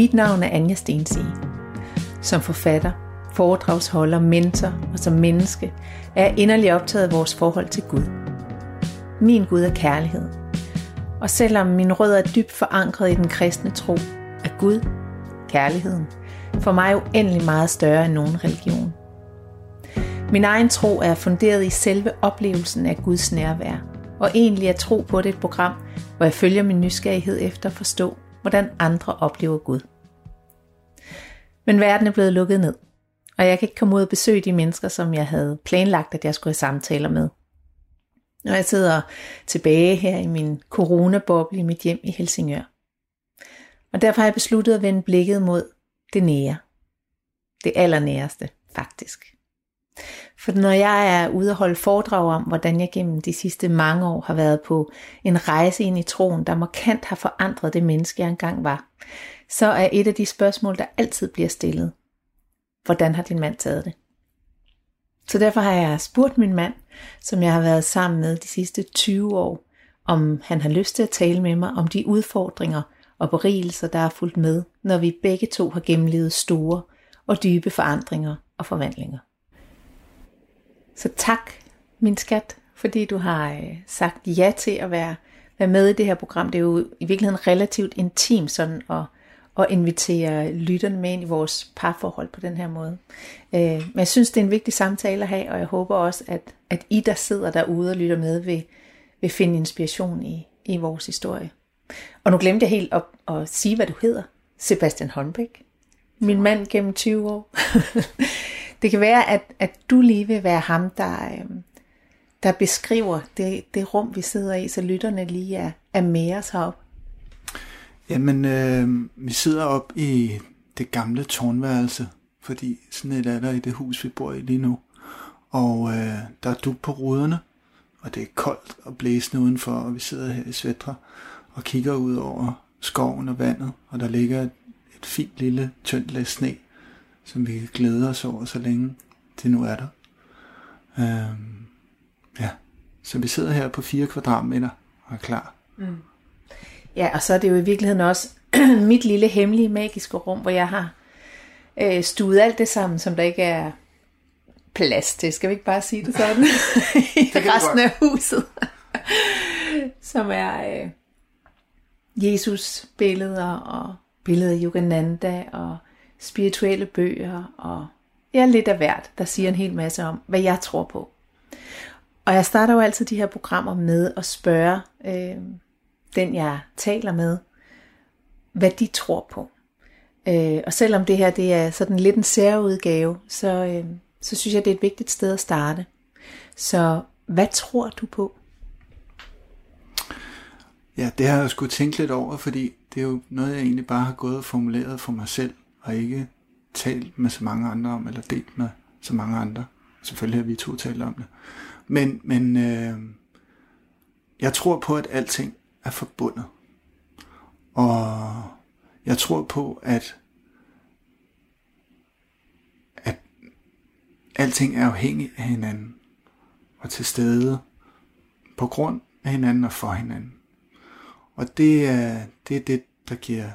Mit navn er Anja Stensige. Som forfatter, foredragsholder, mentor og som menneske er jeg inderlig optaget af vores forhold til Gud. Min Gud er kærlighed. Og selvom min rødder er dybt forankret i den kristne tro, er Gud, kærligheden, for mig uendelig meget større end nogen religion. Min egen tro er funderet i selve oplevelsen af Guds nærvær, og egentlig er tro på det et program, hvor jeg følger min nysgerrighed efter at forstå, hvordan andre oplever Gud. Men verden er blevet lukket ned, og jeg kan ikke komme ud og besøge de mennesker, som jeg havde planlagt, at jeg skulle have samtaler med. Når jeg sidder tilbage her i min coronaboble i mit hjem i Helsingør. Og derfor har jeg besluttet at vende blikket mod det nære. Det allernæreste, faktisk. For når jeg er ude og holde foredrag om, hvordan jeg gennem de sidste mange år har været på en rejse ind i troen, der markant har forandret det menneske, jeg engang var, så er et af de spørgsmål, der altid bliver stillet, hvordan har din mand taget det? Så derfor har jeg spurgt min mand, som jeg har været sammen med de sidste 20 år, om han har lyst til at tale med mig om de udfordringer og berigelser, der er fulgt med, når vi begge to har gennemlevet store og dybe forandringer og forvandlinger. Så tak, min skat, fordi du har øh, sagt ja til at være, være med i det her program. Det er jo i virkeligheden relativt intimt sådan at, at invitere lytterne med ind i vores parforhold på den her måde. Øh, men jeg synes, det er en vigtig samtale at have, og jeg håber også, at, at I, der sidder derude og lytter med, vil, vil finde inspiration i, i vores historie. Og nu glemte jeg helt at, at sige, hvad du hedder. Sebastian Holmbæk. Min mand gennem 20 år. det kan være, at, at du lige vil være ham, der, øh, der beskriver det, det rum, vi sidder i, så lytterne lige er, er med os heroppe. Jamen, øh, vi sidder op i det gamle tårnværelse, fordi sådan et er der i det hus, vi bor i lige nu. Og øh, der er du på ruderne, og det er koldt og blæsende udenfor, og vi sidder her i Svetra og kigger ud over skoven og vandet, og der ligger et, et fint lille tyndt lag sne, som vi glæder os over, så længe det nu er der. Øh, ja, så vi sidder her på 4 kvadratmeter og er klar. Mm. Ja, og så er det jo i virkeligheden også mit lille hemmelige magiske rum, hvor jeg har øh, stuet alt det sammen, som der ikke er plads til. Skal vi ikke bare sige det sådan? I det resten af huset. som er øh, Jesus billeder og billeder af Yogananda og spirituelle bøger og ja, lidt af hvert, der siger en hel masse om, hvad jeg tror på. Og jeg starter jo altid de her programmer med at spørge øh, den, jeg taler med, hvad de tror på. Øh, og selvom det her det er sådan lidt en særudgave, så, øh, så synes jeg, det er et vigtigt sted at starte. Så hvad tror du på? Ja, det har jeg sgu tænke lidt over, fordi det er jo noget, jeg egentlig bare har gået og formuleret for mig selv, og ikke talt med så mange andre om, eller delt med så mange andre. Selvfølgelig har vi to talt om det. Men, men øh, jeg tror på, at alting er forbundet. Og jeg tror på, at, at alting er afhængig af hinanden og til stede på grund af hinanden og for hinanden. Og det er det, er det der giver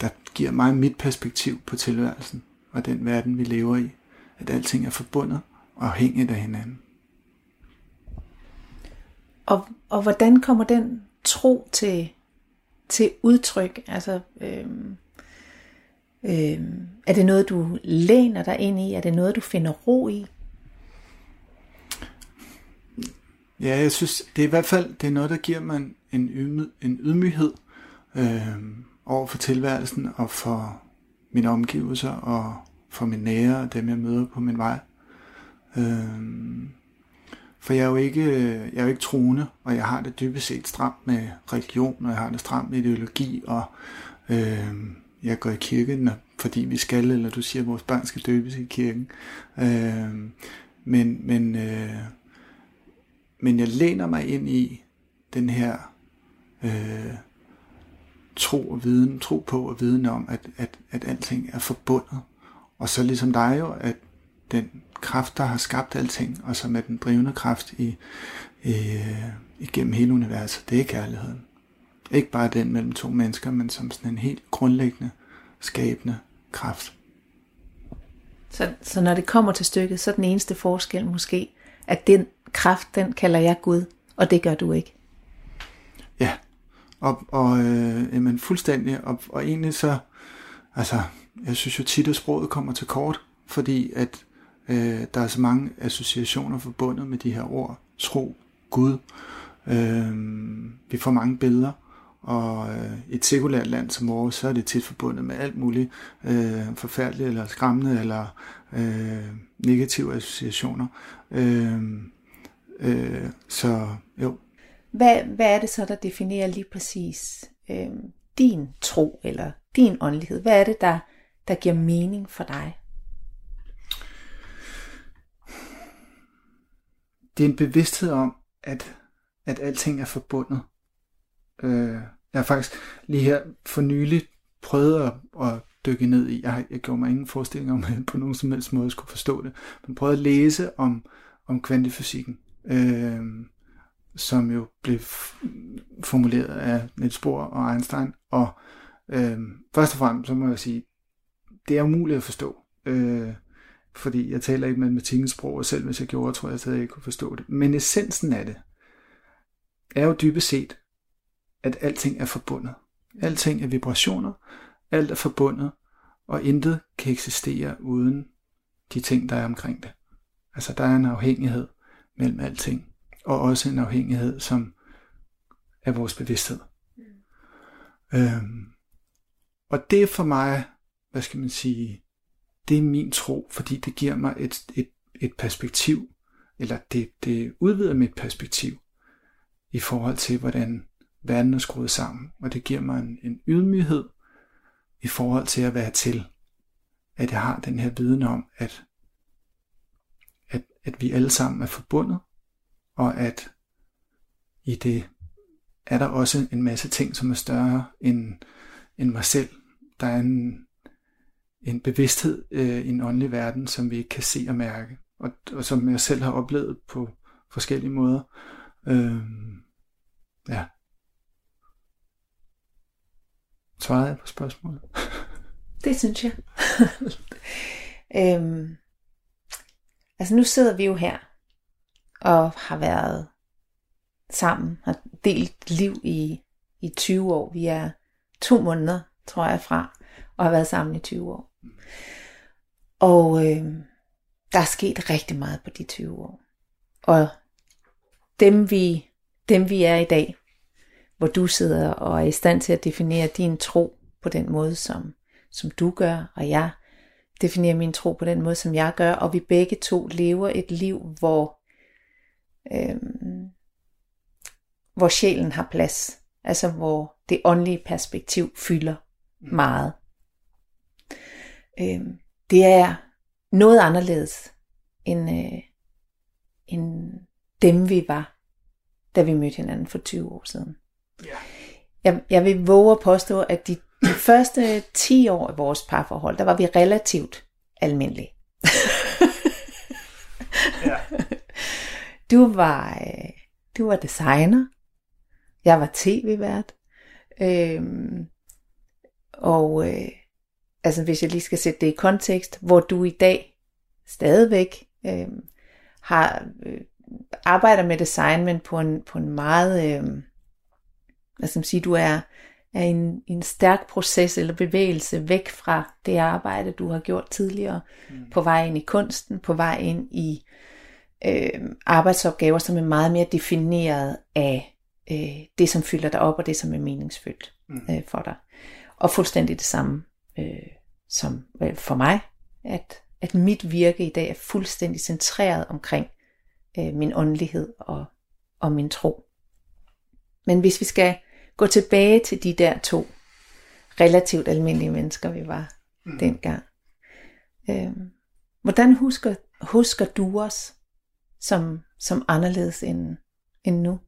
der giver mig mit perspektiv på tilværelsen og den verden, vi lever i. At alting er forbundet og afhængigt af hinanden. Og, og hvordan kommer den tro til, til udtryk? Altså, øhm, øhm, er det noget, du læner dig ind i? Er det noget, du finder ro i? Ja, jeg synes, det er i hvert fald det er noget, der giver mig en, en, ydmy, en ydmyghed øh, over for tilværelsen og for mine omgivelser og for mine nære og dem, jeg møder på min vej. Øh, for jeg er, jo ikke, øh, jeg er jo ikke troende, og jeg har det dybest set stramt med religion, og jeg har det stramt med ideologi, og øh, jeg går i kirken, fordi vi skal, eller du siger, at vores børn skal døbes i kirken. Øh, men, men, øh, men jeg læner mig ind i den her øh, tro og viden, tro på og viden om, at, at, at alting er forbundet. Og så ligesom dig jo, at den kraft, der har skabt alting, og som er den drivende kraft i, i, igennem hele universet, det er kærligheden. Ikke bare den mellem to mennesker, men som sådan en helt grundlæggende, skabende kraft. Så, så når det kommer til stykket, så er den eneste forskel måske, at den kraft, den kalder jeg Gud, og det gør du ikke. Ja, og, og øh, jamen, fuldstændig, og, og egentlig så, altså, jeg synes jo tit, at sproget kommer til kort, fordi at øh, der er så mange associationer forbundet med de her ord, tro, Gud. Øh, vi får mange billeder, og øh, et sekulært land som vores, så er det tit forbundet med alt muligt øh, forfærdeligt, eller skræmmende, eller øh, negative associationer. Øh, øh, så jo. Hvad, hvad er det så, der definerer lige præcis øh, din tro, eller din åndelighed? Hvad er det, der, der giver mening for dig? Det er en bevidsthed om, at, at alting er forbundet. Øh, jeg har faktisk lige her for nylig prøvet at, at dykke ned i, jeg, jeg gjorde mig ingen forestilling om, at jeg på nogen som helst måde skulle forstå det, men prøvede at læse om, om kvantefysikken, øh, som jo blev formuleret af Niels Bohr og Einstein, og øh, først og fremmest så må jeg sige, det er umuligt at forstå, øh, fordi jeg taler ikke matematikkens sprog, og selv hvis jeg gjorde, tror jeg at jeg ikke kunne forstå det. Men essensen af det er jo dybest set, at alting er forbundet. Alting er vibrationer, alt er forbundet, og intet kan eksistere uden de ting, der er omkring det. Altså der er en afhængighed mellem alting, og også en afhængighed, som er vores bevidsthed. Mm. Øhm, og det er for mig, hvad skal man sige, det er min tro, fordi det giver mig et, et, et perspektiv, eller det, det udvider mit perspektiv i forhold til, hvordan verden er skruet sammen. Og det giver mig en, en ydmyghed i forhold til at være til, at jeg har den her viden om, at, at, at vi alle sammen er forbundet, og at i det er der også en masse ting, som er større end, end mig selv. Der er en, en bevidsthed øh, i en åndelig verden, som vi ikke kan se og mærke, og, og som jeg selv har oplevet på forskellige måder. Øh, ja. Svarede jeg på spørgsmålet? Det synes jeg. øhm, altså nu sidder vi jo her og har været sammen, har delt liv i, i 20 år. Vi er to måneder, tror jeg, fra, og har været sammen i 20 år. Og øh, der er sket rigtig meget på de 20 år. Og dem vi, dem vi er i dag, hvor du sidder og er i stand til at definere din tro på den måde, som, som du gør, og jeg definerer min tro på den måde, som jeg gør, og vi begge to lever et liv, hvor, øh, hvor sjælen har plads, altså hvor det åndelige perspektiv fylder meget. Øhm, det er noget anderledes end, øh, end dem vi var, da vi mødte hinanden for 20 år siden. Ja. Jeg, jeg vil våge at påstå, at de, de første 10 år af vores parforhold, der var vi relativt almindelige. ja. Du var, øh, du var designer. Jeg var tv-vært. Øhm, og øh, altså hvis jeg lige skal sætte det i kontekst, hvor du i dag stadigvæk øh, har øh, arbejder med design, men på en, på en meget øh, hvad skal man sige, du er, er en, en stærk proces eller bevægelse væk fra det arbejde, du har gjort tidligere, mm. på vej ind i kunsten, på vej ind i øh, arbejdsopgaver, som er meget mere defineret af øh, det, som fylder dig op, og det, som er meningsfyldt mm. øh, for dig. Og fuldstændig det samme øh, som øh, for mig, at, at mit virke i dag er fuldstændig centreret omkring øh, min åndelighed og, og min tro. Men hvis vi skal gå tilbage til de der to relativt almindelige mennesker, vi var mm. dengang. Øhm, hvordan husker, husker du os som, som anderledes end, end nu?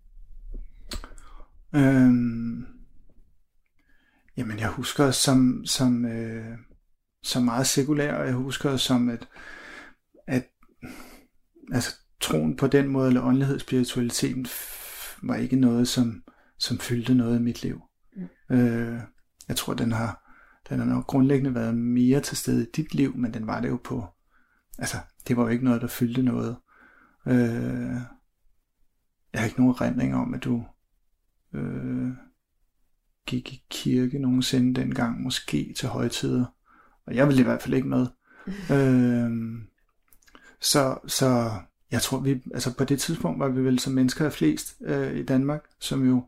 Øhm, jamen, jeg husker os som, som, øh, som meget sekulær, og jeg husker os som, at, at altså, troen på den måde, eller åndelighed, spiritualiteten, var ikke noget, som, som fyldte noget i mit liv. Mm. Øh, jeg tror, den har, den har nok grundlæggende været mere til stede i dit liv, men den var det jo på, altså, det var jo ikke noget, der fyldte noget. Øh, jeg har ikke nogen rendring om, at du øh, gik i kirke nogensinde dengang, måske til højtider. Og jeg ville i hvert fald ikke med. Øh, så, så jeg tror, vi, altså på det tidspunkt var vi vel som mennesker af flest øh, i Danmark, som jo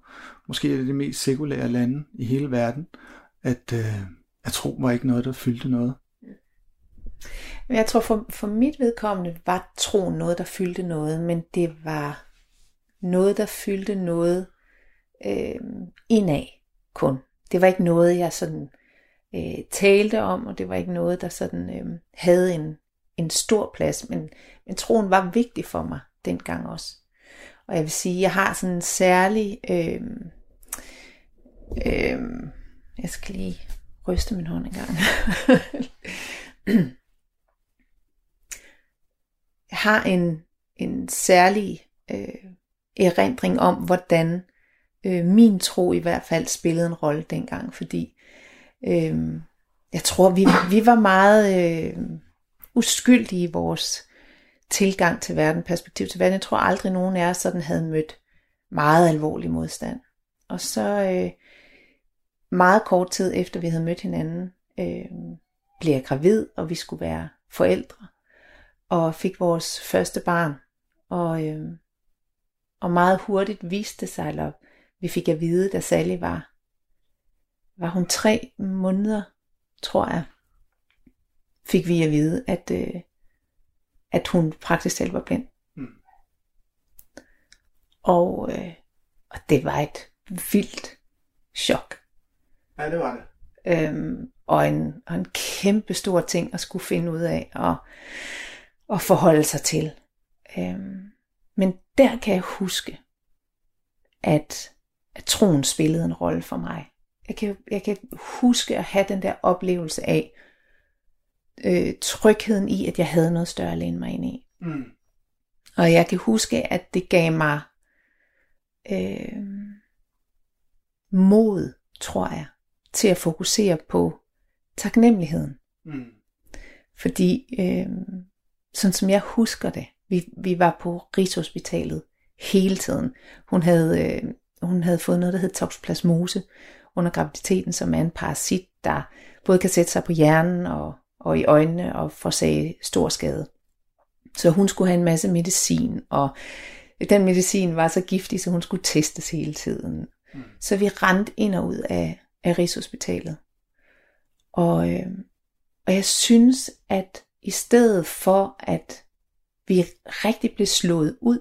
måske er det mest sekulære lande i hele verden, at øh, jeg tror var ikke noget, der fyldte noget. Jeg tror for, for mit vedkommende var troen noget, der fyldte noget, men det var noget, der fyldte noget øh, indad kun. Det var ikke noget, jeg sådan øh, talte om, og det var ikke noget, der sådan øh, havde en, en stor plads, men, men troen var vigtig for mig dengang også. Og jeg vil sige, jeg har sådan en særlig, øh, øh, jeg skal lige ryste min hånd en gang. jeg har en, en særlig øh, erindring om, hvordan øh, min tro i hvert fald spillede en rolle dengang, fordi øh, jeg tror, vi, vi var meget øh, uskyldige i vores tilgang til verden, perspektiv til verden. Jeg tror aldrig nogen af os sådan havde mødt meget alvorlig modstand. Og så øh, meget kort tid efter vi havde mødt hinanden, øh, blev jeg gravid, og vi skulle være forældre, og fik vores første barn. Og, øh, og meget hurtigt viste det sig, eller vi fik at vide, da Sally var, var hun tre måneder, tror jeg, fik vi at vide, at, øh, at hun praktisk talt var blind. Mm. Og, øh, og det var et vildt chok. Ja, det var det. Øhm, og, en, og en kæmpe stor ting at skulle finde ud af og, og forholde sig til. Øhm, men der kan jeg huske, at, at troen spillede en rolle for mig. Jeg kan, jeg kan huske at have den der oplevelse af øh, trygheden i, at jeg havde noget større at læne mig ind i. Mm. Og jeg kan huske, at det gav mig øh, mod, tror jeg, til at fokusere på taknemmeligheden. Mm. Fordi, øh, sådan som jeg husker det, vi, vi var på Rigshospitalet hele tiden. Hun havde, øh, hun havde fået noget, der hed toxoplasmose under graviditeten, som er en parasit, der både kan sætte sig på hjernen og, og i øjnene og forårsage stor skade. Så hun skulle have en masse medicin, og den medicin var så giftig, så hun skulle testes hele tiden. Mm. Så vi rendte ind og ud af, af Rigshospitalet. Og, øh, og jeg synes, at i stedet for, at vi rigtig blev slået ud,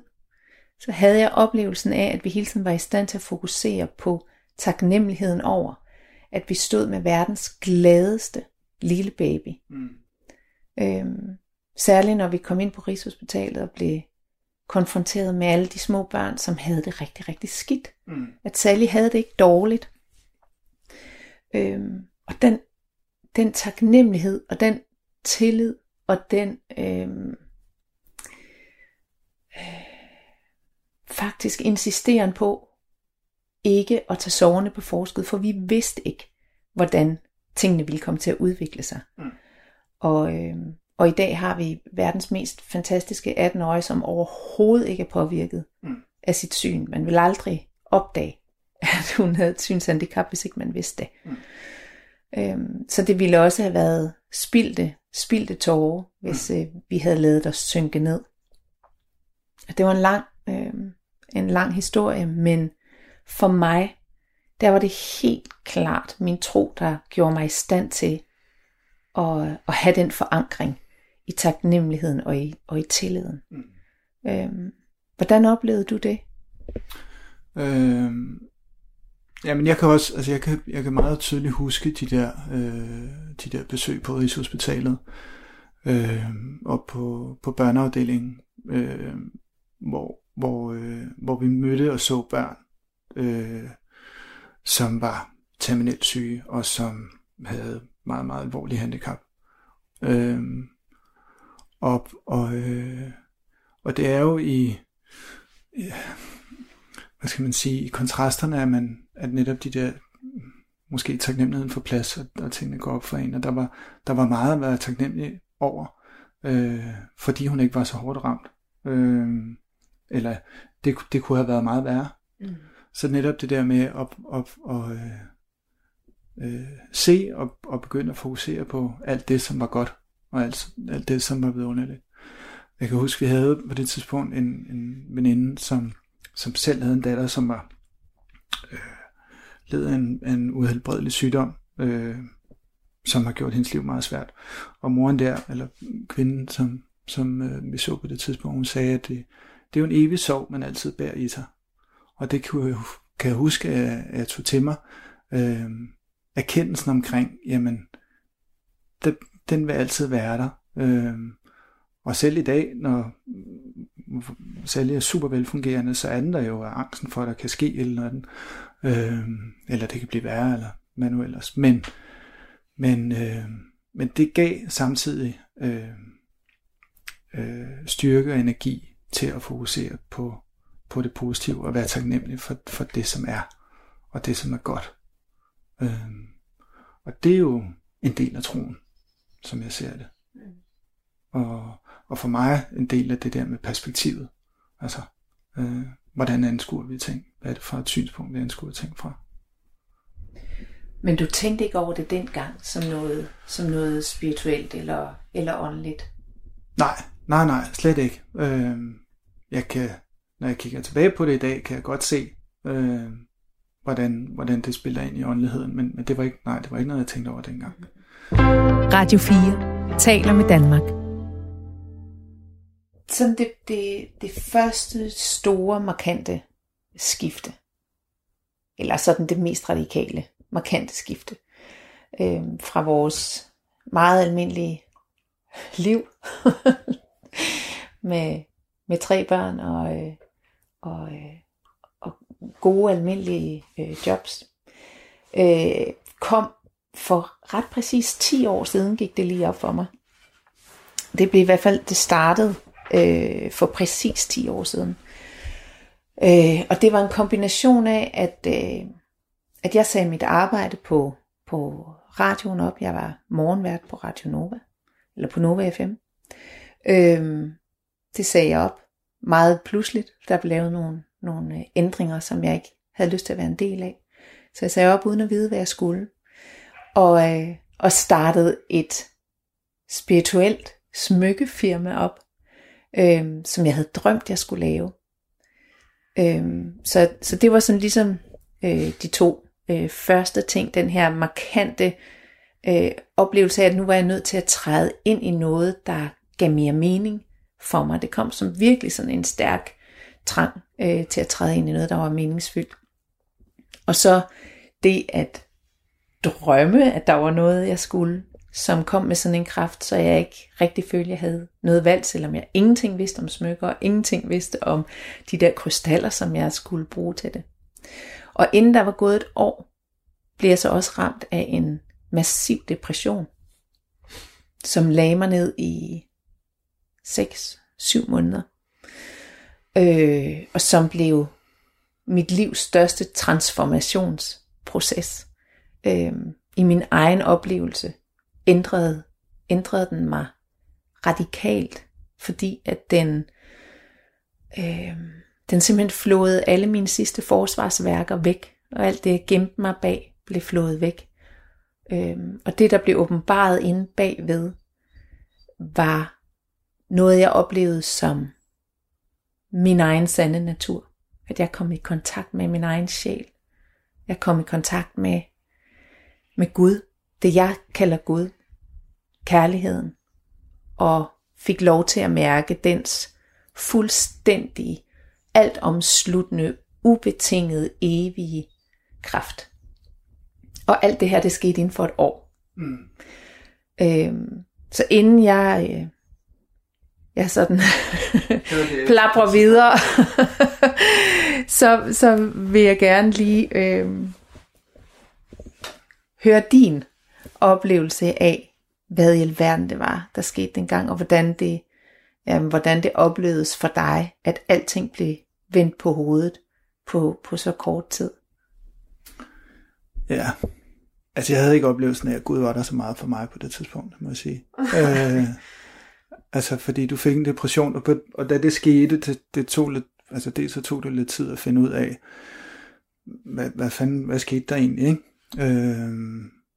så havde jeg oplevelsen af, at vi hele tiden var i stand til at fokusere på taknemmeligheden over, at vi stod med verdens gladeste lille baby. Mm. Øhm, særligt når vi kom ind på Rigshospitalet og blev konfronteret med alle de små børn, som havde det rigtig, rigtig skidt. Mm. At Sally havde det ikke dårligt. Øhm, og den, den taknemmelighed og den tillid og den øhm, øh, faktisk insisteren på ikke at tage soverne på forskud, for vi vidste ikke, hvordan tingene ville komme til at udvikle sig. Mm. Og, øh, og i dag har vi verdens mest fantastiske 18-årige, som overhovedet ikke er påvirket mm. af sit syn. Man vil aldrig opdage, at hun havde et synshandicap, hvis ikke man vidste det. Mm. Øhm, så det ville også have været spildte, spildte tårer, hvis mm. øh, vi havde lavet os synke ned. Det var en lang, øh, en lang historie, men for mig, der var det helt klart min tro, der gjorde mig i stand til at, at have den forankring i taknemmeligheden og i, og i tilliden. Mm. Øhm, hvordan oplevede du det? Øhm, jamen jeg kan også, altså jeg kan, jeg kan meget tydeligt huske de der, øh, de der besøg på Rigshospitalet øh, og på, på børneafdelingen, øh, hvor, hvor, øh, hvor vi mødte og så børn, øh, som var terminelt syge og som havde meget, meget alvorlige handicap. Øh, og, og, øh, og det er jo i, hvad skal man sige, i kontrasterne, at, man, at netop de der måske taknemmeligheden for plads, og, og tingene går op for en, og der var, der var meget at være taknemmelig over, øh, fordi hun ikke var så hårdt ramt. Øh, eller det, det kunne have været meget værre. Mm. Så netop det der med at, at, at, at øh, øh, se og, og begynde at fokusere på alt det, som var godt, og alt, alt det, som var vidunderligt. Jeg kan huske, vi havde på det tidspunkt en, en veninde, som, som selv havde en datter, som var øh, led af en, en uhelbredelig sygdom, øh, som har gjort hendes liv meget svært. Og moren der, eller kvinden, som, som øh, vi så på det tidspunkt, hun sagde, at det, det er jo en evig sorg, man altid bærer i sig. Og det kan jeg, kan jeg huske, at jeg tog til mig. Øh, erkendelsen omkring, jamen, det, den vil altid være der. Øh, og selv i dag, når sælger er super velfungerende, så er den der jo angsten for, at der kan ske eller noget. Øh, eller det kan blive værre, eller hvad nu ellers. Men, men, øh, men det gav samtidig øh, øh, styrke og energi til at fokusere på, på det positive og være taknemmelig for, for det, som er, og det, som er godt. Øh, og det er jo en del af troen, som jeg ser det. Mm. Og, og for mig en del af det der med perspektivet. Altså, øh, hvordan anskuer vi ting? Hvad er det for et synspunkt, vi anskuer ting fra? Men du tænkte ikke over det dengang som noget, som noget spirituelt eller, eller åndeligt? Nej, nej, nej, slet ikke. Øh, jeg kan, når jeg kigger tilbage på det i dag, kan jeg godt se, øh, hvordan, hvordan det spiller ind i åndeligheden. Men, men det var ikke, nej, det var ikke noget, jeg tænkte over dengang. Radio 4 taler med Danmark sådan det, det, det første store, markante skifte, eller sådan det mest radikale, markante skifte, øh, fra vores meget almindelige liv med, med tre børn og, øh, og, øh, og gode almindelige øh, jobs, øh, kom for ret præcis 10 år siden, gik det lige op for mig. Det blev i hvert fald, det startede øh, for præcis 10 år siden. Øh, og det var en kombination af, at, øh, at jeg sagde mit arbejde på, på radioen op. Jeg var morgenvært på Radio Nova, eller på Nova FM. Øh, det sagde jeg op meget pludseligt. Der blev lavet nogle, nogle øh, ændringer, som jeg ikke havde lyst til at være en del af. Så jeg sagde op uden at vide, hvad jeg skulle. Og, øh, og startede et spirituelt smykkefirma op, øh, som jeg havde drømt, jeg skulle lave. Øh, så, så det var sådan ligesom øh, de to øh, første ting, den her markante øh, oplevelse af, at nu var jeg nødt til at træde ind i noget, der gav mere mening for mig. Det kom som virkelig sådan en stærk trang øh, til at træde ind i noget, der var meningsfyldt. Og så det at drømme, at der var noget, jeg skulle, som kom med sådan en kraft, så jeg ikke rigtig følte, jeg havde noget valg, selvom jeg ingenting vidste om smykker, og ingenting vidste om de der krystaller, som jeg skulle bruge til det. Og inden der var gået et år, blev jeg så også ramt af en massiv depression, som lagde mig ned i 6-7 måneder, øh, og som blev mit livs største transformationsproces øh, i min egen oplevelse ændrede, ændrede den mig radikalt, fordi at den, øh, den simpelthen flåede alle mine sidste forsvarsværker væk, og alt det jeg gemte mig bag blev flået væk. Øh, og det der blev åbenbaret inde bagved, var noget jeg oplevede som min egen sande natur. At jeg kom i kontakt med min egen sjæl. Jeg kom i kontakt med, med Gud, det jeg kalder Gud, kærligheden, og fik lov til at mærke dens fuldstændig, altomsluttende, ubetingede, evige kraft. Og alt det her, det skete inden for et år. Mm. Øhm, så inden jeg, øh, jeg sådan plapper videre, så, så vil jeg gerne lige øh, høre din oplevelse af, hvad i alverden det var, der skete dengang, og hvordan det, jamen, hvordan det oplevedes for dig, at alting blev vendt på hovedet på, på så kort tid. Ja, altså jeg havde ikke oplevelsen af, at Gud var der så meget for mig på det tidspunkt, må jeg sige. øh, altså fordi du fik en depression, og, på, og da det skete, det, det tog lidt, altså det så tog det lidt tid at finde ud af, hvad, hvad fanden, hvad skete der egentlig, ikke? Øh,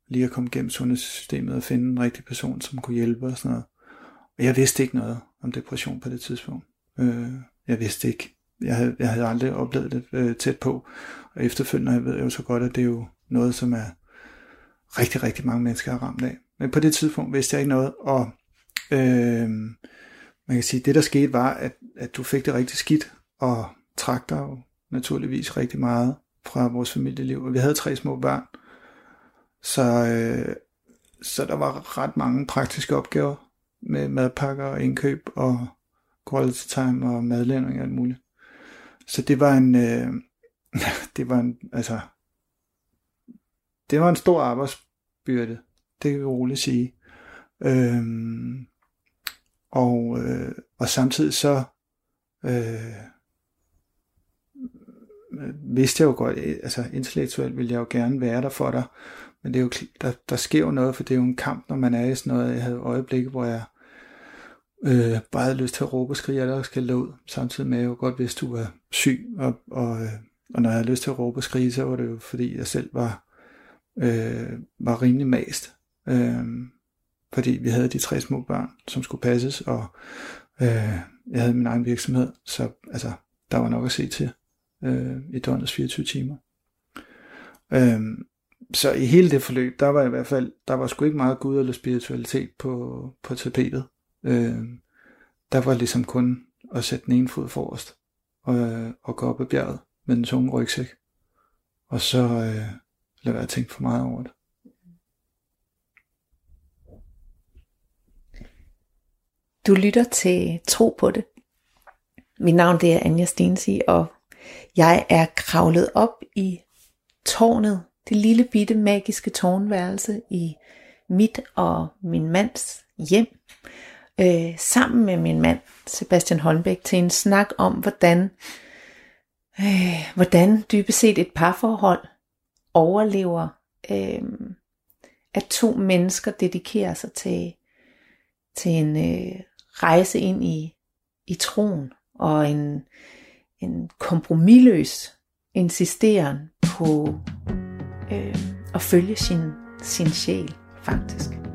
lige at komme gennem sundhedssystemet og finde en rigtig person, som kunne hjælpe og sådan noget. Og jeg vidste ikke noget om depression på det tidspunkt. Øh, jeg vidste ikke. Jeg havde, jeg havde aldrig oplevet det øh, tæt på. Og efterfølgende jeg ved jeg jo så godt, at det er jo noget, som er rigtig, rigtig mange mennesker har ramt af. Men på det tidspunkt vidste jeg ikke noget, og øh, man kan sige, det der skete var, at, at du fik det rigtig skidt, og trak dig jo naturligvis rigtig meget fra vores familieliv. Og vi havde tre små børn, så, øh, så der var ret mange praktiske opgaver med madpakker og indkøb og quality time og madlænding og alt muligt. Så det var en, øh, det var en, altså, det var en stor arbejdsbyrde, det kan vi roligt sige. Øhm, og, øh, og samtidig så øh, vidste jeg jo godt, øh, altså intellektuelt ville jeg jo gerne være der for dig, men det er jo, der, der sker jo noget, for det er jo en kamp, når man er i sådan noget. Jeg havde øjeblikke, hvor jeg øh, bare havde lyst til at råbe og skrige, eller skal ud, samtidig med at jeg jo godt vidste, at du var syg, og, og, øh, og når jeg havde lyst til at råbe og skrige, så var det jo fordi, jeg selv var, øh, var rimelig mast. Øh, fordi vi havde de tre små børn, som skulle passes, og øh, jeg havde min egen virksomhed, så altså, der var nok at se til øh, i døgnets 24 timer. Øh, så i hele det forløb, der var i hvert fald, der var sgu ikke meget Gud eller spiritualitet på, på tapetet. Øh, der var ligesom kun at sætte den ene fod forrest, og, og gå op ad bjerget med den tunge rygsæk. Og så øh, lade være at tænke for meget over det. Du lytter til Tro på det. Mit navn det er Anja Stensi, og jeg er kravlet op i tårnet, det lille bitte magiske tårnværelse i mit og min mands hjem, øh, sammen med min mand Sebastian Holmbæk til en snak om, hvordan, øh, hvordan dybest set et parforhold overlever, øh, at to mennesker dedikerer sig til, til en øh, rejse ind i, i troen og en, en kompromilløs insisteren på øh, at følge sin, sin sjæl faktisk.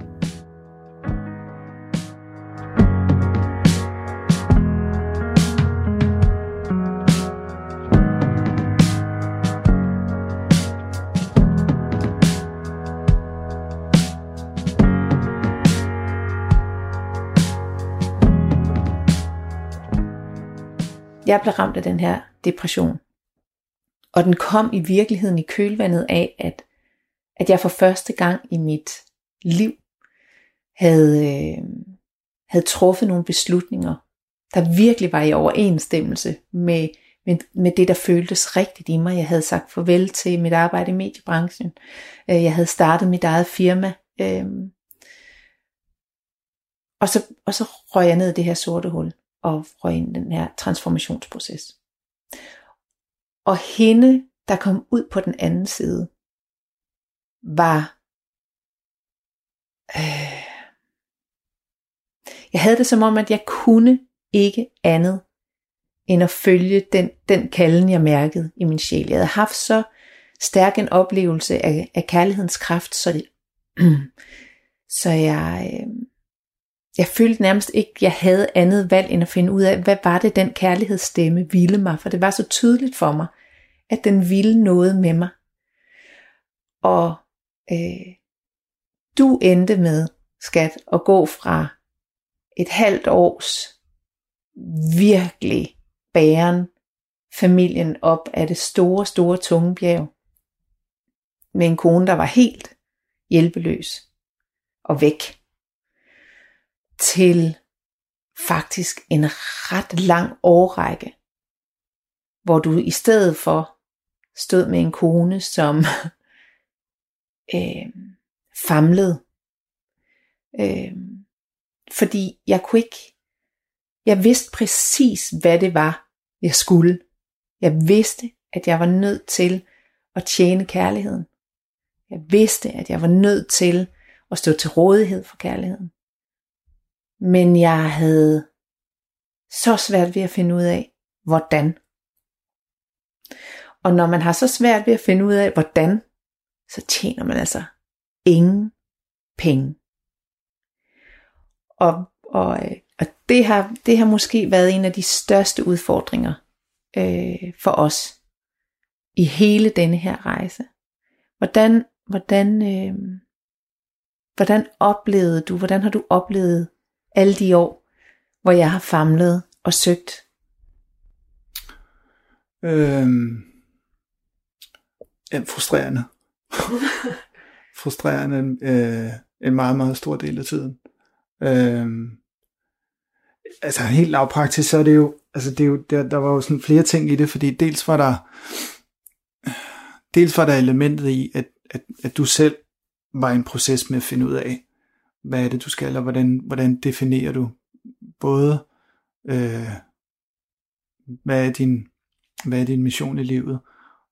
Jeg blev ramt af den her depression. Og den kom i virkeligheden i kølvandet af, at, at jeg for første gang i mit liv havde, øh, havde truffet nogle beslutninger, der virkelig var i overensstemmelse med, med, med det, der føltes rigtigt i mig. Jeg havde sagt farvel til mit arbejde i mediebranchen. Øh, jeg havde startet mit eget firma. Øh, og, så, og så røg jeg ned i det her sorte hul og røg ind i den her transformationsproces. Og hende, der kom ud på den anden side, var øh, jeg havde det som om, at jeg kunne ikke andet end at følge den, den kalden, jeg mærkede i min sjæl. Jeg havde haft så stærk en oplevelse af, af kærlighedens kraft, så, det, så jeg, øh, jeg følte nærmest ikke, at jeg havde andet valg end at finde ud af, hvad var det, den kærlighedsstemme ville mig. For det var så tydeligt for mig, at den ville noget med mig. Og øh, du endte med, skat, at gå fra et halvt års virkelig bæren familien op af det store, store tunge bjerg. Med en kone, der var helt hjælpeløs og væk til faktisk en ret lang årrække, hvor du i stedet for stod med en kone, som øh, famlede. Øh, fordi jeg kunne ikke, jeg vidste præcis, hvad det var, jeg skulle. Jeg vidste, at jeg var nødt til at tjene kærligheden. Jeg vidste, at jeg var nødt til at stå til rådighed for kærligheden. Men jeg havde så svært ved at finde ud af, hvordan. Og når man har så svært ved at finde ud af, hvordan, så tjener man altså ingen penge. Og, og, øh, og det, har, det har måske været en af de største udfordringer øh, for os i hele denne her rejse. Hvordan, hvordan, øh, hvordan oplevede du, hvordan har du oplevet alle de år, hvor jeg har famlet og søgt? Øhm, ja, frustrerende. frustrerende øh, en meget, meget stor del af tiden. Øhm, altså helt lavpraktisk, så er det jo, altså det er jo, der, der var jo sådan flere ting i det, fordi dels var der, dels var der elementet i, at, at, at du selv var i en proces med at finde ud af, hvad er det, du skal, og hvordan, hvordan definerer du både, øh, hvad, er din, hvad er din mission i livet,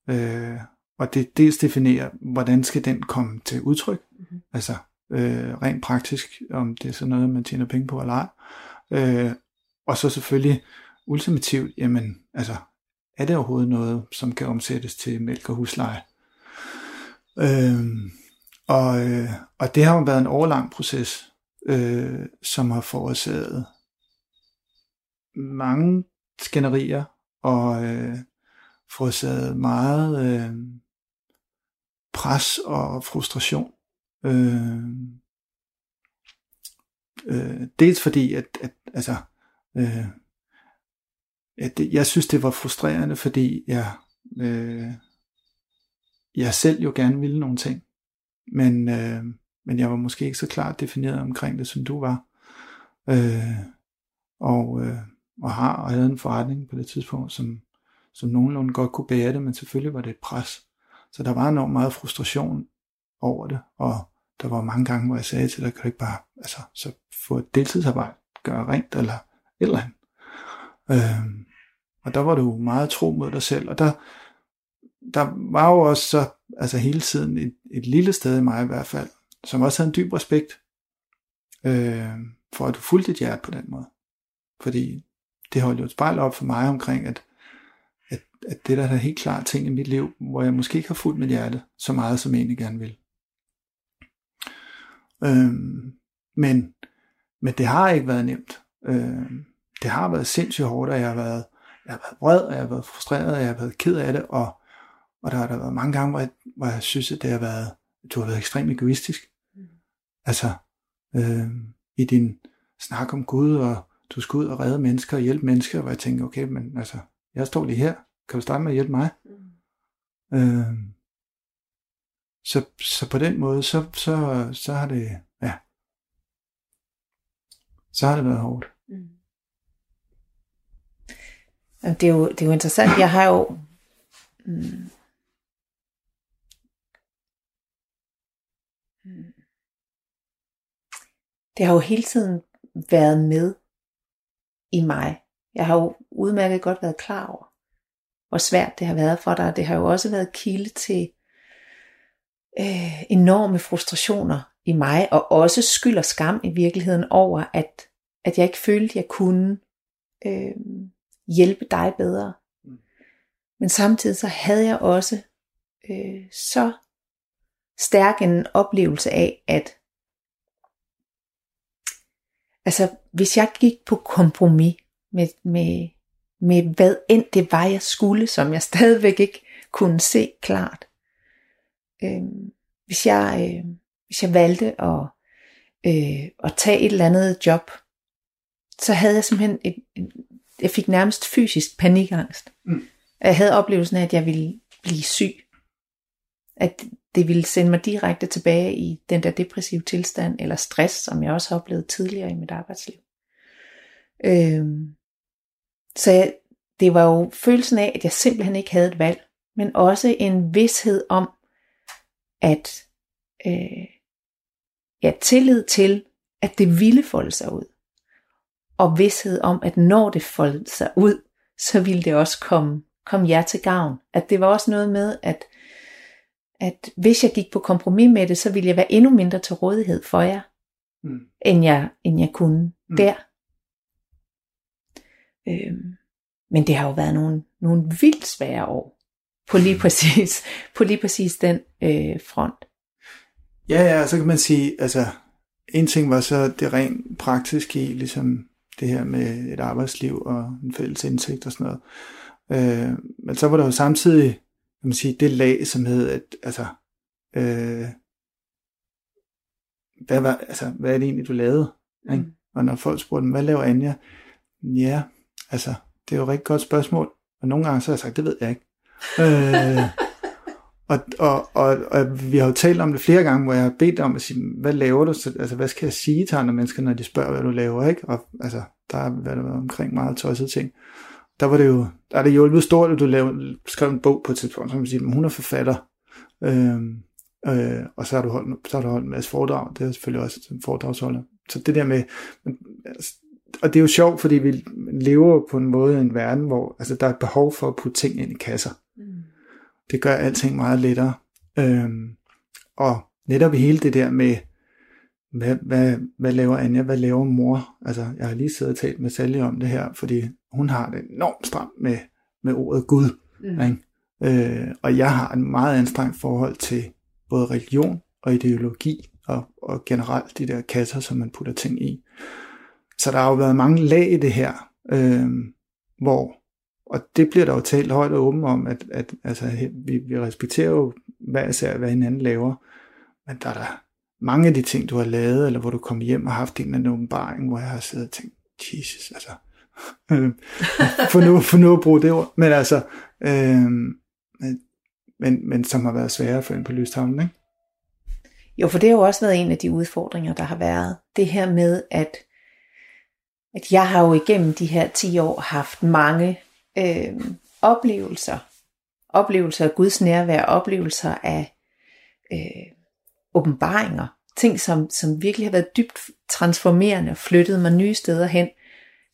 øh, og det dels definerer, hvordan skal den komme til udtryk, mm-hmm. altså øh, rent praktisk, om det er sådan noget, man tjener penge på eller ej, øh, og så selvfølgelig ultimativt, jamen, altså, er det overhovedet noget, som kan omsættes til mælk og husleje? Øh, og, øh, og det har jo været en overlang proces, øh, som har forårsaget mange skænderier og øh, forårsaget meget øh, pres og frustration. Øh, øh, dels fordi, at, at altså, øh, at det, jeg synes, det var frustrerende, fordi jeg, øh, jeg selv jo gerne ville nogle ting, men, øh, men jeg var måske ikke så klart defineret omkring det, som du var. Øh, og, øh, og har og havde en forretning på det tidspunkt, som, som nogenlunde godt kunne bære det, men selvfølgelig var det et pres. Så der var enormt meget frustration over det, og der var mange gange, hvor jeg sagde til dig, kan du ikke bare altså, så få et deltidsarbejde, gøre rent eller et eller andet. Øh, og der var du meget tro mod dig selv, og der, der var jo også så, altså hele tiden et, et lille sted i mig i hvert fald, som også havde en dyb respekt øh, for, at du fulgte dit hjerte på den måde. Fordi det holdt jo et spejl op for mig omkring, at, at, at det der er helt klart ting i mit liv, hvor jeg måske ikke har fulgt mit hjerte så meget, som jeg egentlig gerne vil. Øh, men, men det har ikke været nemt. Øh, det har været sindssygt hårdt, og jeg har været, jeg har været vred, og jeg har været frustreret, og jeg har været ked af det, og og der har der været mange gange, hvor jeg, hvor jeg synes, at det har været, du har været ekstremt egoistisk. Mm. Altså, øh, i din snak om Gud, og du skal ud og redde mennesker og hjælpe mennesker, hvor jeg tænker, okay, men altså, jeg står lige her. Kan du starte med at hjælpe mig? Mm. Øh, så, så på den måde, så, så, så har det, ja, så har det været hårdt. Mm. Det er, jo, det er jo interessant. Jeg har jo, mm, det har jo hele tiden været med i mig. Jeg har jo udmærket godt været klar over, hvor svært det har været for dig. Det har jo også været kilde til øh, enorme frustrationer i mig, og også skyld og skam i virkeligheden over, at, at jeg ikke følte, jeg kunne øh, hjælpe dig bedre. Mm. Men samtidig så havde jeg også øh, så stærk en oplevelse af, at altså hvis jeg gik på kompromis med, med, med hvad end det var, jeg skulle, som jeg stadigvæk ikke kunne se klart. Øh, hvis, jeg, øh, hvis jeg valgte at, øh, at tage et eller andet job, så havde jeg simpelthen, et, et, jeg fik nærmest fysisk panikangst. Mm. Jeg havde oplevelsen af, at jeg ville blive syg. At det ville sende mig direkte tilbage i den der depressive tilstand, eller stress, som jeg også har oplevet tidligere i mit arbejdsliv. Øhm, så jeg, det var jo følelsen af, at jeg simpelthen ikke havde et valg, men også en vidshed om, at øh, ja, tillid til, at det ville folde sig ud. Og vidshed om, at når det foldede sig ud, så ville det også komme, komme jer til gavn. At det var også noget med, at at hvis jeg gik på kompromis med det, så ville jeg være endnu mindre til rådighed for jer, Mm. end jeg, end jeg kunne Mm. der. Øhm, men det har jo været nogle, nogle vildt svære år på lige præcis, på lige præcis den øh, front. Ja, ja, så kan man sige, altså, en ting var så det rent praktiske i, ligesom det her med et arbejdsliv og en fælles indsigt og sådan noget. Øh, men så var der jo samtidig, kan man sige, det lag, som hed, at, altså, øh, hvad, var, altså, hvad er det egentlig, du lavede? Ikke? Mm. Og når folk spurgte, hvad laver Anja? Ja, altså, det er jo et rigtig godt spørgsmål. Og nogle gange så har jeg sagt, det ved jeg ikke. øh, og, og, og, og vi har jo talt om det flere gange, hvor jeg har bedt om at sige, hvad laver du? Så, altså, hvad skal jeg sige til andre mennesker, når de spørger, hvad du laver? Ikke? Og altså, der har været omkring meget tosset ting. Der var det jo, der er det hjulpet stort, at du lavede, skrev en bog på et tidspunkt, som siger, men hun er forfatter. Øhm, øh, og så har, du holdt, så har du holdt en masse foredrag. Det er selvfølgelig også en foredragsholder. Så det der med, altså, og det er jo sjovt, fordi vi lever på en måde i en verden, hvor altså, der er et behov for at putte ting ind i kasser. Mm. Det gør alting meget lettere. Øhm, og netop hele det der med, hvad, hvad, hvad laver Anja, hvad laver mor? Altså, jeg har lige siddet og talt med Sally om det her, fordi hun har det enormt stramt med, med ordet Gud. Mm. Ikke? Øh, og jeg har en meget anstrengt forhold til både religion og ideologi, og, og generelt de der kasser, som man putter ting i. Så der har jo været mange lag i det her, øh, hvor, og det bliver der jo talt højt og åbent om, at, at altså, vi, vi respekterer jo hvad især, hvad hinanden laver, men der er der mange af de ting, du har lavet, eller hvor du kom hjem og haft en eller anden åbenbaring, hvor jeg har siddet og tænkt, Jesus, altså, for, nu, for nu at bruge det ord, men altså, øh, men, men, som har været sværere for en på lystavlen, ikke? Jo, for det har jo også været en af de udfordringer, der har været. Det her med, at, at jeg har jo igennem de her 10 år haft mange øh, oplevelser. Oplevelser af Guds nærvær, oplevelser af øh, åbenbaringer. Ting, som, som virkelig har været dybt transformerende og flyttet mig nye steder hen,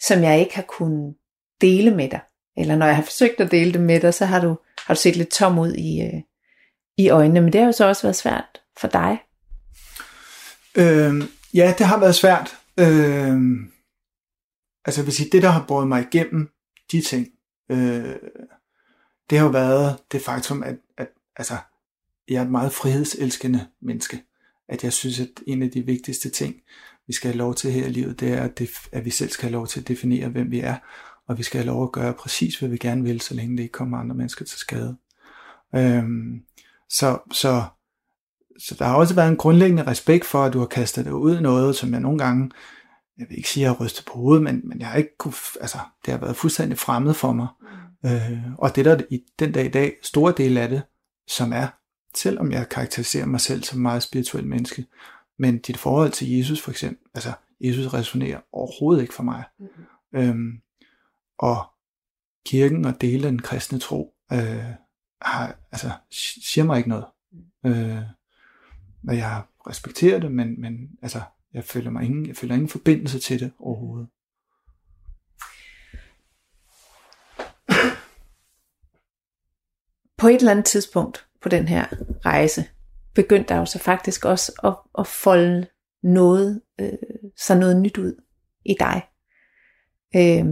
som jeg ikke har kunnet dele med dig. Eller når jeg har forsøgt at dele det med dig, så har du, har du set lidt tom ud i, øh, i øjnene. Men det har jo så også været svært for dig. Øh, ja, det har været svært. Øh, altså jeg vil sige, det der har båret mig igennem de ting, øh, det har jo været det faktum, at, at altså, jeg er et meget frihedselskende menneske. At jeg synes, at en af de vigtigste ting, vi skal have lov til her i livet, det er, at, det, at vi selv skal have lov til at definere, hvem vi er. Og vi skal have lov at gøre præcis, hvad vi gerne vil, så længe det ikke kommer andre mennesker til skade. Øhm, så, så, så der har også været en grundlæggende respekt for, at du har kastet dig ud i noget, som jeg nogle gange, jeg vil ikke sige, at jeg har rystet på hovedet, men, men jeg har ikke kunne, altså, det har været fuldstændig fremmed for mig. Mm. Øh, og det der i den dag i dag, store del af det, som er, selvom jeg karakteriserer mig selv som meget spirituel menneske, men dit forhold til Jesus for eksempel, altså Jesus resonerer overhovedet ikke for mig. Mm. Øhm, og kirken og dele af den kristne tro, øh, har, altså, siger mig ikke noget. Øh, og jeg respekterer det, men, men altså, jeg føler, mig ingen, jeg føler ingen forbindelse til det overhovedet. På et eller andet tidspunkt på den her rejse, begyndte der jo så faktisk også at, at folde noget, øh, så noget nyt ud i dig. Øh,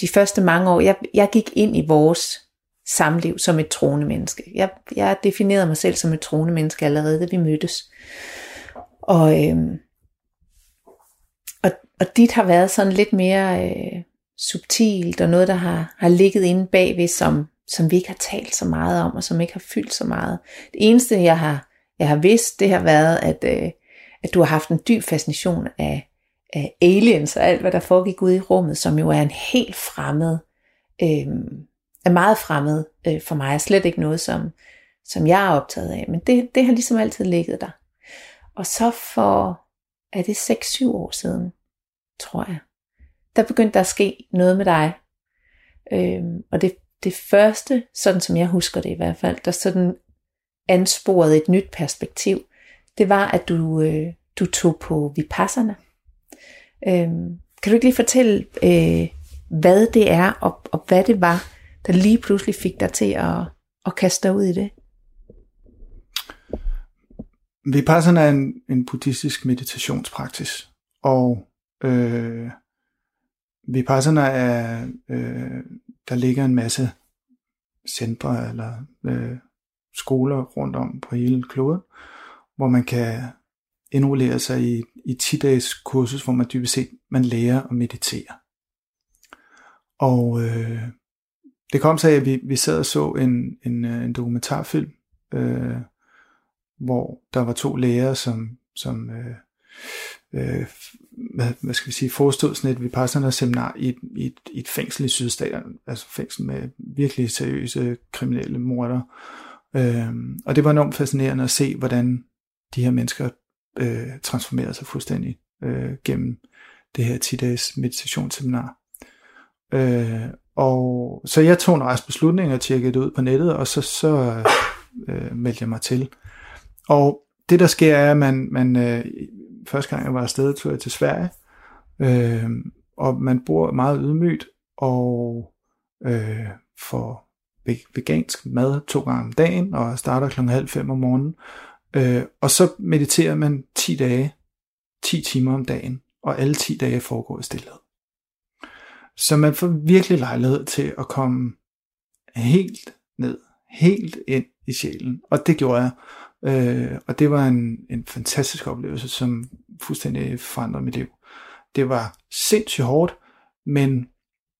de første mange år, jeg, jeg gik ind i vores samliv som et troende menneske. Jeg, jeg definerede mig selv som et troende menneske allerede, da vi mødtes. Og, øh, og, og dit har været sådan lidt mere øh, subtilt, og noget, der har, har ligget inde bagved, som, som vi ikke har talt så meget om, og som ikke har fyldt så meget. Det eneste, jeg har, jeg har vidst, det har været, at, øh, at du har haft en dyb fascination af, af aliens og alt, hvad der foregik ude i rummet, som jo er en helt fremmed øh, er meget fremmed øh, for mig, er slet ikke noget, som, som jeg er optaget af, men det, det har ligesom altid ligget der. Og så for, er det 6-7 år siden, tror jeg, der begyndte der at ske noget med dig. Øhm, og det, det første, sådan som jeg husker det i hvert fald, der sådan ansporede et nyt perspektiv, det var, at du, øh, du tog på Vipassana. Øhm, kan du ikke lige fortælle, øh, hvad det er, og, og hvad det var, der lige pludselig fik dig til at, at kaste dig ud i det? Vipassana er en, en buddhistisk meditationspraksis, og øh, Vipassana er, øh, der ligger en masse centre eller øh, skoler rundt om på hele kloden, hvor man kan indrullere sig i, i 10 dages kursus, hvor man dybest set man lærer at meditere. Og øh, det kom så at vi, vi sad og så en, en, øh, en dokumentarfilm, øh, hvor der var to lærere, som, som øh, øh, hvad, hvad skal vi sige, forestod sådan et Vipassana seminar i, i, et, i et fængsel i Sydstaten, altså fængsel med virkelig seriøse kriminelle morder. Øh, og det var enormt fascinerende at se, hvordan de her mennesker øh, transformerede sig fuldstændig øh, gennem det her 10-dages meditationsseminar. Øh, og så jeg tog en rejse beslutning og tjekkede det ud på nettet, og så, så øh, meldte jeg mig til. Og det der sker er, at man, man øh, første gang jeg var afsted, tog jeg til Sverige, øh, og man bor meget ydmygt, og øh, får vegansk mad to gange om dagen, og starter klokken halv fem om morgenen. Øh, og så mediterer man 10 dage, 10 timer om dagen, og alle 10 dage foregår i stillhed. Så man får virkelig lejlighed til at komme helt ned, helt ind i sjælen. Og det gjorde jeg. Øh, og det var en, en fantastisk oplevelse, som fuldstændig forandrede mit liv. Det var sindssygt hårdt, men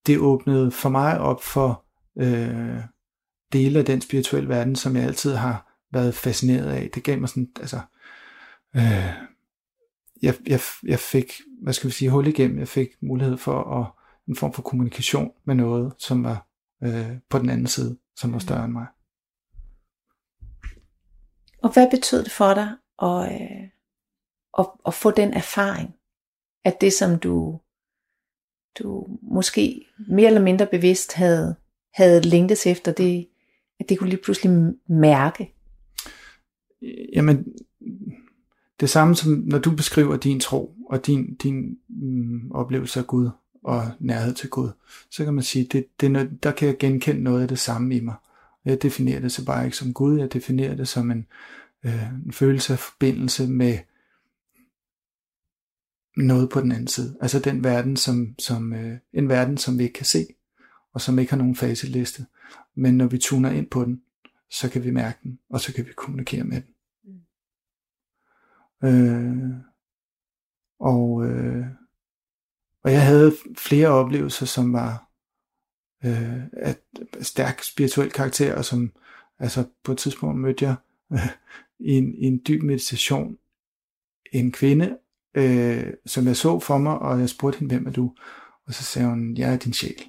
det åbnede for mig op for øh, dele af den spirituelle verden, som jeg altid har været fascineret af. Det gav mig sådan, altså, øh, jeg, jeg, jeg fik, hvad skal vi sige, hul igennem. Jeg fik mulighed for at, en form for kommunikation med noget, som var øh, på den anden side, som var større end mig. Og hvad betød det for dig at, øh, at, at få den erfaring, at det som du, du måske mere eller mindre bevidst havde, havde længtes efter, det, at det kunne lige pludselig mærke? Jamen, det samme som når du beskriver din tro og din, din mm, oplevelse af Gud og nærhed til Gud, så kan man sige, det, det, der kan jeg genkende noget af det samme i mig. Jeg definerer det så bare ikke som Gud, jeg definerer det som en, øh, en følelse af forbindelse med noget på den anden side. Altså den verden, som, som øh, en verden, som vi ikke kan se, og som ikke har nogen faseliste. Men når vi tuner ind på den, så kan vi mærke den, og så kan vi kommunikere med den. Mm. Øh, og, øh, og jeg havde flere oplevelser, som var øh, af stærk spirituel karakter, og som altså på et tidspunkt mødte jeg øh, i, en, i en dyb meditation en kvinde, øh, som jeg så for mig, og jeg spurgte hende, hvem er du? Og så sagde hun, jeg er din sjæl.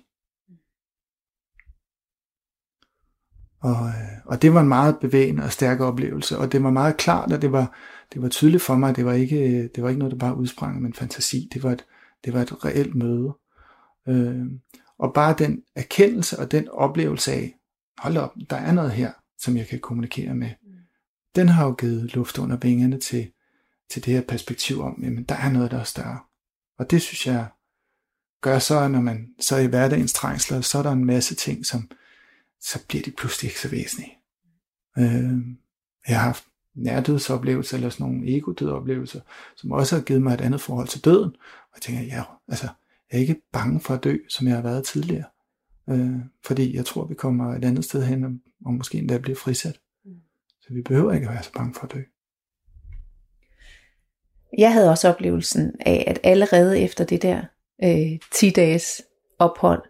Og, øh, og det var en meget bevægende og stærk oplevelse, og det var meget klart, og det var, det var tydeligt for mig, at det var ikke, øh, det var ikke noget, der bare udsprang af min fantasi, det var et, det var et reelt møde. Øh, og bare den erkendelse og den oplevelse af, hold op, der er noget her, som jeg kan kommunikere med, den har jo givet luft under vingerne til, til det her perspektiv om, jamen der er noget, der er større. Og det synes jeg gør så, når man så i hverdagens trængsler, så er der en masse ting, som så bliver de pludselig ikke så væsentlige. Øh, jeg har haft nærdødsoplevelser, eller sådan nogle ego-dødoplevelser, som også har givet mig et andet forhold til døden. Og jeg tænker, ja, altså, jeg er ikke bange for at dø, som jeg har været tidligere. Øh, fordi jeg tror, vi kommer et andet sted hen, og, og måske endda bliver frisat. Mm. Så vi behøver ikke at være så bange for at dø. Jeg havde også oplevelsen af, at allerede efter det der øh, 10 dages ophold,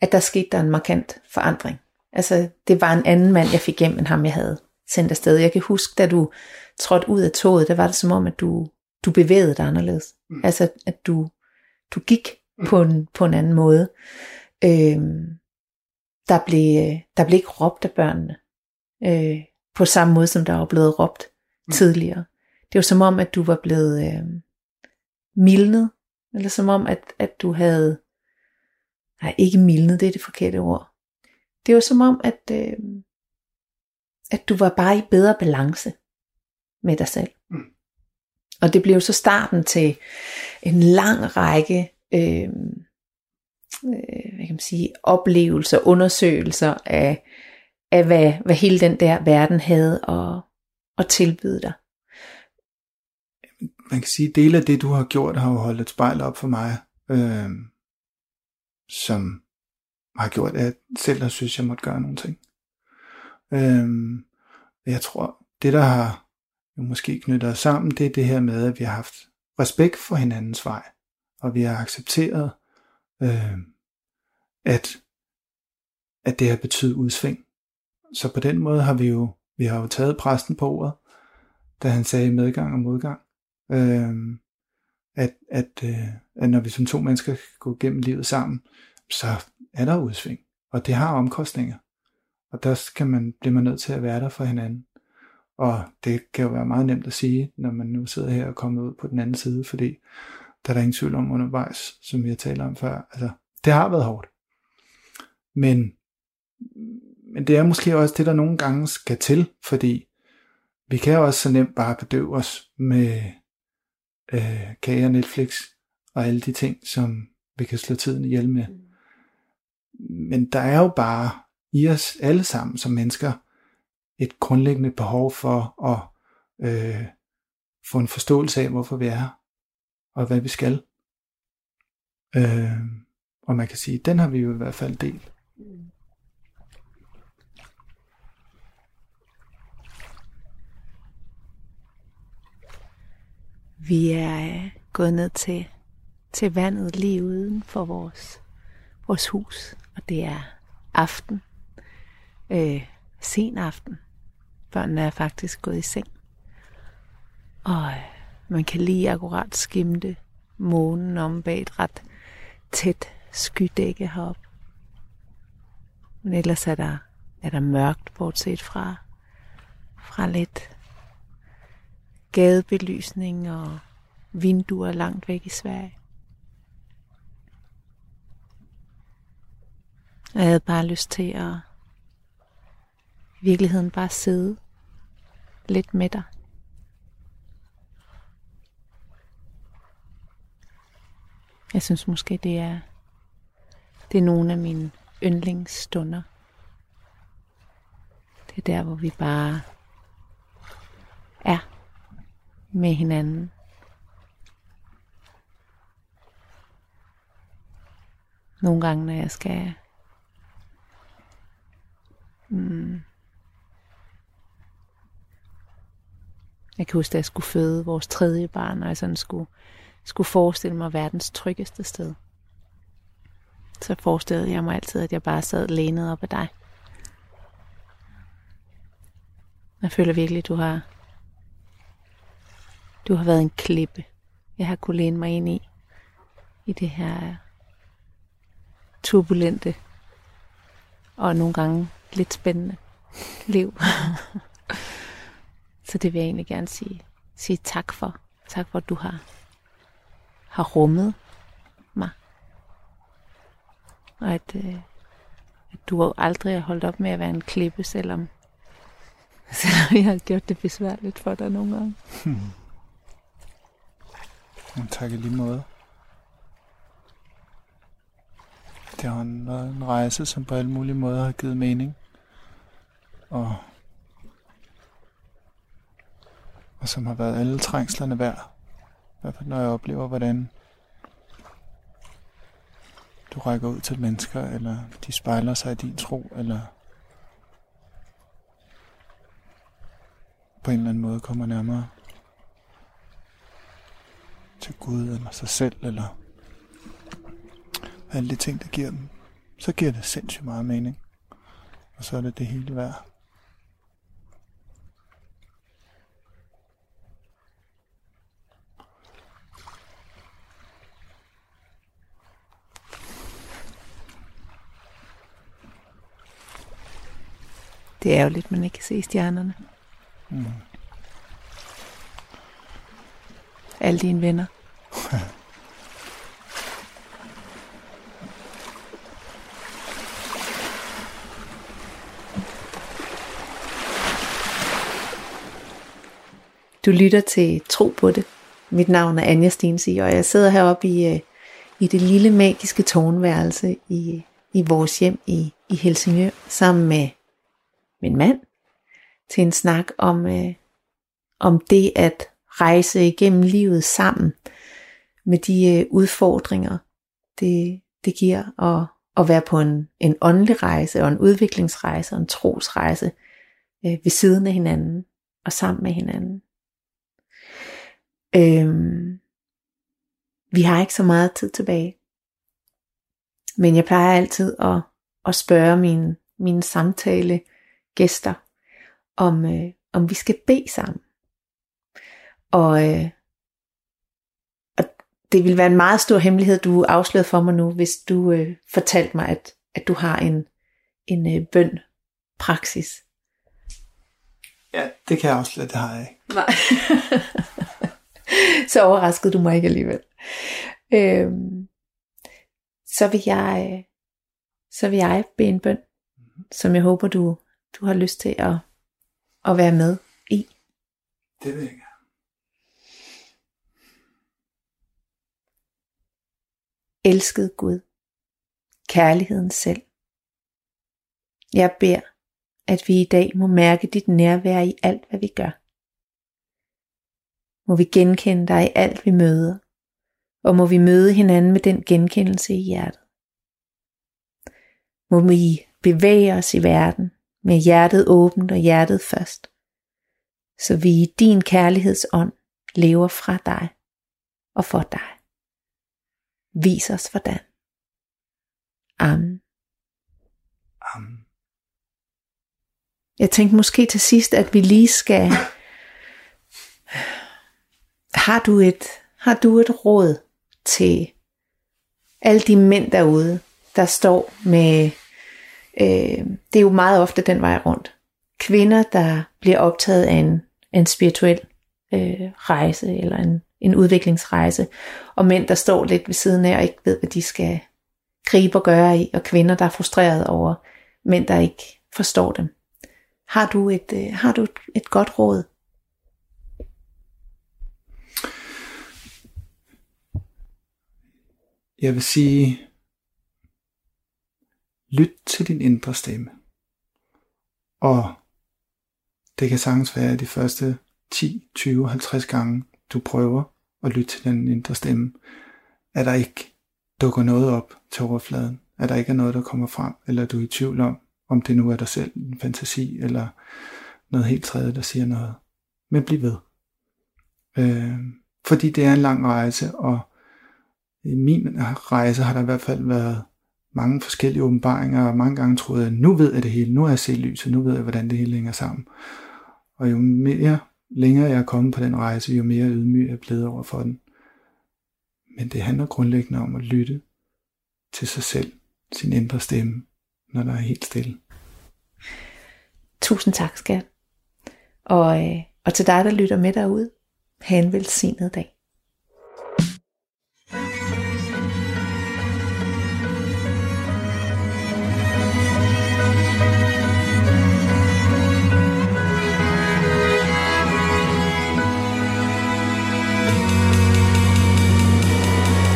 at der skete der en markant forandring. Altså, det var en anden mand, jeg fik hjem, end ham, jeg havde sendt afsted. Jeg kan huske, da du trådte ud af toget, der var det som om, at du, du bevægede dig anderledes. Mm. Altså, at du, du gik. På, en, på en anden måde. Øhm, der, blev, der blev ikke råbt af børnene, øh, på samme måde, som der var blevet råbt mm. tidligere. Det var som om, at du var blevet øh, mildnet, eller som om, at, at du havde, nej, ikke mildnet, det er det forkerte ord, det var som om, at, øh, at du var bare i bedre balance med dig selv. Mm. Og det blev så starten til en lang række øh, øh, hvad kan man sige, oplevelser, undersøgelser af, af hvad, hvad hele den der verden havde at, at tilbyde dig. man kan sige, dele af det, du har gjort, har jo holdt et spejl op for mig, øh, som har gjort, at jeg selv har synes, jeg måtte gøre nogle ting. Øh, jeg tror, det der har jo måske knyttet os sammen, det er det her med, at vi har haft respekt for hinandens vej, og vi har accepteret, øh, at, at det har betydet udsving. Så på den måde har vi jo, vi har jo taget præsten på ordet, da han sagde medgang og modgang. Øh, at, at, øh, at når vi som to mennesker går gennem livet sammen, så er der udsving, og det har omkostninger. Og der skal man, bliver man nødt til at være der for hinanden. Og det kan jo være meget nemt at sige, når man nu sidder her og kommer ud på den anden side, fordi der er der ingen tvivl om undervejs, som vi har talt om før. Altså, det har været hårdt. Men, men det er måske også det, der nogle gange skal til, fordi vi kan også så nemt bare bedøve os med øh, kage og Netflix og alle de ting, som vi kan slå tiden ihjel med. Men der er jo bare i os alle sammen som mennesker et grundlæggende behov for at øh, få en forståelse af, hvorfor vi er her, og hvad vi skal. Øh, og man kan sige, den har vi jo i hvert fald delt. Mm. Vi er øh, gået ned til, til vandet lige uden for vores, vores hus, og det er aften, øh, sen aften. Børnene er faktisk gået i seng. Og øh, man kan lige akkurat skimte månen om bag et ret tæt skydække heroppe. Men ellers er der, er der mørkt, bortset fra, fra lidt gadebelysning og vinduer langt væk i Sverige. Jeg havde bare lyst til at i virkeligheden bare sidde lidt med dig. Jeg synes måske, det er, det er nogle af mine yndlingsstunder. Det er der, hvor vi bare er med hinanden. Nogle gange, når jeg skal mm, Jeg kan huske, da jeg skulle føde vores tredje barn, og jeg sådan skulle, skulle forestille mig verdens tryggeste sted. Så forestillede jeg mig altid, at jeg bare sad lænet op af dig. Jeg føler virkelig, du har, du har været en klippe, jeg har kunnet læne mig ind i, i det her turbulente og nogle gange lidt spændende liv. Så det vil jeg egentlig gerne sige, sige tak for. Tak for, at du har, har rummet mig. Og at, øh, at du aldrig har holdt op med at være en klippe, selvom, selvom jeg har gjort det besværligt for dig nogle gange. Hmm. Tak i lige måde. Det har en, en rejse, som på alle mulige måder har givet mening. Og og som har været alle trængslerne værd. Hvert fald når jeg oplever, hvordan du rækker ud til mennesker, eller de spejler sig i din tro, eller på en eller anden måde kommer nærmere til Gud, eller sig selv, eller alle de ting, der giver dem, så giver det sindssygt meget mening. Og så er det det hele værd. Det er jo lidt, man ikke kan se stjernerne. Mm. Alle dine venner. Du lytter til Tro på det. Mit navn er Anja Stensi, og jeg sidder heroppe i, øh, i det lille magiske tårnværelse i, i vores hjem i, i Helsingør, sammen med min mand til en snak om, øh, om det at rejse igennem livet sammen med de øh, udfordringer, det, det giver at, at være på en, en åndelig rejse og en udviklingsrejse og en trosrejse øh, ved siden af hinanden og sammen med hinanden. Øhm, vi har ikke så meget tid tilbage. Men jeg plejer altid at, at spørge mine, mine samtale gæster, om, øh, om vi skal bede sammen. Og, øh, og det vil være en meget stor hemmelighed, du afslørede for mig nu, hvis du øh, fortalte mig, at, at du har en, en øh, bøn praksis. Ja, det kan jeg afsløre, det har jeg ikke. Nej. så overraskede du mig ikke alligevel. Øhm, så vil jeg øh, så vil jeg bede en bøn, som jeg håber du du har lyst til at at være med i. Det vil jeg gerne. Elsket Gud, kærligheden selv. Jeg beder, at vi i dag må mærke dit nærvær i alt, hvad vi gør. Må vi genkende dig i alt, vi møder, og må vi møde hinanden med den genkendelse i hjertet. Må vi bevæge os i verden med hjertet åbent og hjertet først, så vi i din kærlighedsånd lever fra dig og for dig. Vis os hvordan. Amen. Amen. Jeg tænkte måske til sidst, at vi lige skal... Har du et, har du et råd til alle de mænd derude, der står med... Øh, det er jo meget ofte den vej rundt. Kvinder, der bliver optaget af en, en spirituel øh, rejse, eller en, en udviklingsrejse, og mænd, der står lidt ved siden af og ikke ved, hvad de skal gribe og gøre i, og kvinder, der er frustreret over mænd, der ikke forstår dem. Har du et, øh, har du et, et godt råd? Jeg vil sige, lyt til din indre stemme. Og det kan sagtens være de første 10, 20, 50 gange, du prøver at lytte til den indre stemme, at der ikke dukker noget op til overfladen, at der ikke er noget, der kommer frem, eller du er i tvivl om, om det nu er dig selv, en fantasi, eller noget helt tredje, der siger noget. Men bliv ved. Øh, fordi det er en lang rejse, og i min rejse har der i hvert fald været mange forskellige åbenbaringer, og mange gange troede jeg, nu ved jeg det hele, nu har jeg set lyset, nu ved jeg, hvordan det hele hænger sammen. Og jo mere længere jeg er kommet på den rejse, jo mere ydmyg er blevet over for den. Men det handler grundlæggende om at lytte til sig selv, sin indre stemme, når der er helt stille. Tusind tak, skat. Og, øh, og til dig, der lytter med derude, have en velsignet dag.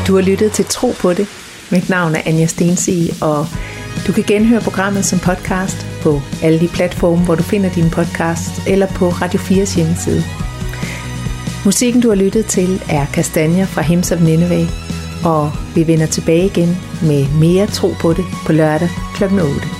Du har lyttet til Tro på det. Mit navn er Anja Stensi, og du kan genhøre programmet som podcast på alle de platforme, hvor du finder din podcast, eller på Radio 4's hjemmeside. Musikken, du har lyttet til, er Kastanjer fra Hems of Nineveh, og vi vender tilbage igen med mere Tro på det på lørdag kl. 8.